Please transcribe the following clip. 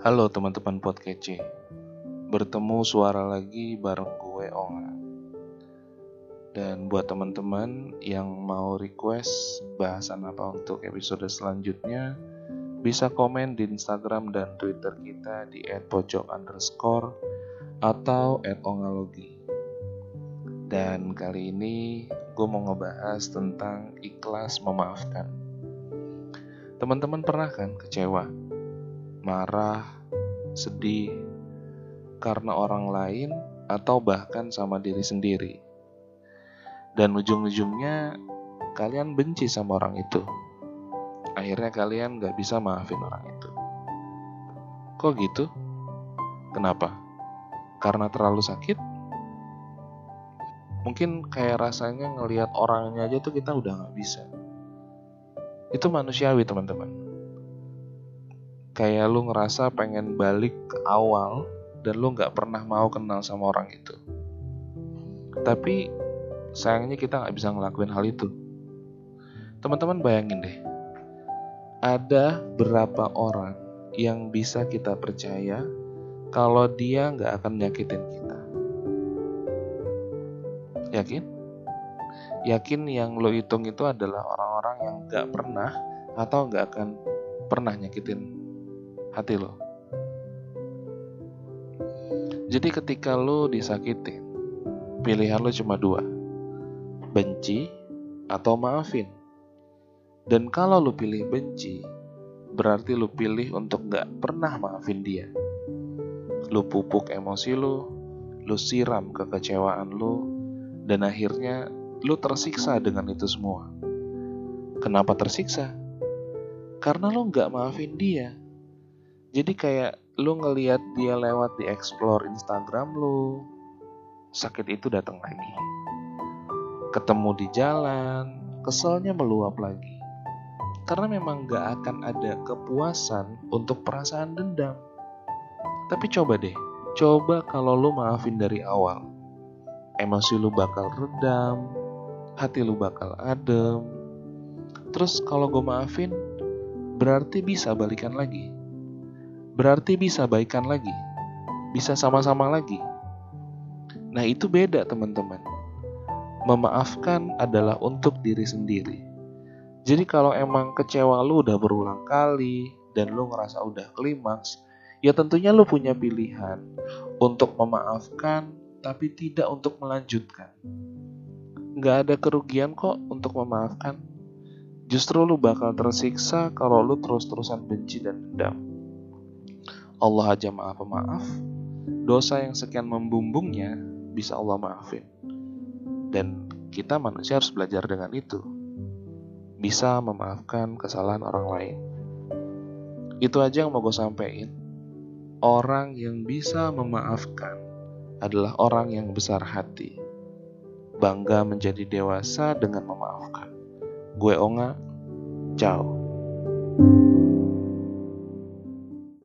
Halo teman-teman podcast Bertemu suara lagi bareng gue Onga. Dan buat teman-teman yang mau request bahasan apa untuk episode selanjutnya Bisa komen di Instagram dan Twitter kita di @pojok underscore atau @ongalogi. Dan kali ini gue mau ngebahas tentang ikhlas memaafkan. Teman-teman pernah kan kecewa, marah, sedih karena orang lain atau bahkan sama diri sendiri. Dan ujung-ujungnya kalian benci sama orang itu. Akhirnya kalian gak bisa maafin orang itu. Kok gitu? Kenapa? Karena terlalu sakit? Mungkin kayak rasanya ngelihat orangnya aja tuh kita udah gak bisa. Itu manusiawi teman-teman kayak lu ngerasa pengen balik ke awal dan lu nggak pernah mau kenal sama orang itu. Tapi sayangnya kita nggak bisa ngelakuin hal itu. Teman-teman bayangin deh, ada berapa orang yang bisa kita percaya kalau dia nggak akan nyakitin kita. Yakin? Yakin yang lo hitung itu adalah orang-orang yang nggak pernah atau nggak akan pernah nyakitin hati lo. Jadi ketika lo disakitin, pilihan lo cuma dua, benci atau maafin. Dan kalau lo pilih benci, berarti lo pilih untuk gak pernah maafin dia. Lo pupuk emosi lo, lo siram kekecewaan lo, dan akhirnya lo tersiksa dengan itu semua. Kenapa tersiksa? Karena lo gak maafin dia jadi kayak lu ngeliat dia lewat di explore Instagram lu sakit itu datang lagi. Ketemu di jalan keselnya meluap lagi. Karena memang gak akan ada kepuasan untuk perasaan dendam. Tapi coba deh coba kalau lu maafin dari awal. Emosi lu bakal redam hati lu bakal adem. Terus kalau gue maafin berarti bisa balikan lagi berarti bisa baikan lagi, bisa sama-sama lagi. Nah, itu beda, teman-teman. Memaafkan adalah untuk diri sendiri. Jadi, kalau emang kecewa lu udah berulang kali dan lu ngerasa udah klimaks, ya tentunya lu punya pilihan untuk memaafkan, tapi tidak untuk melanjutkan. Gak ada kerugian kok untuk memaafkan. Justru lu bakal tersiksa kalau lu terus-terusan benci dan dendam. Allah aja maaf pemaaf, dosa yang sekian membumbungnya bisa Allah maafin. Dan kita manusia harus belajar dengan itu. Bisa memaafkan kesalahan orang lain. Itu aja yang mau gue sampaikan. Orang yang bisa memaafkan adalah orang yang besar hati. Bangga menjadi dewasa dengan memaafkan. Gue Onga, ciao.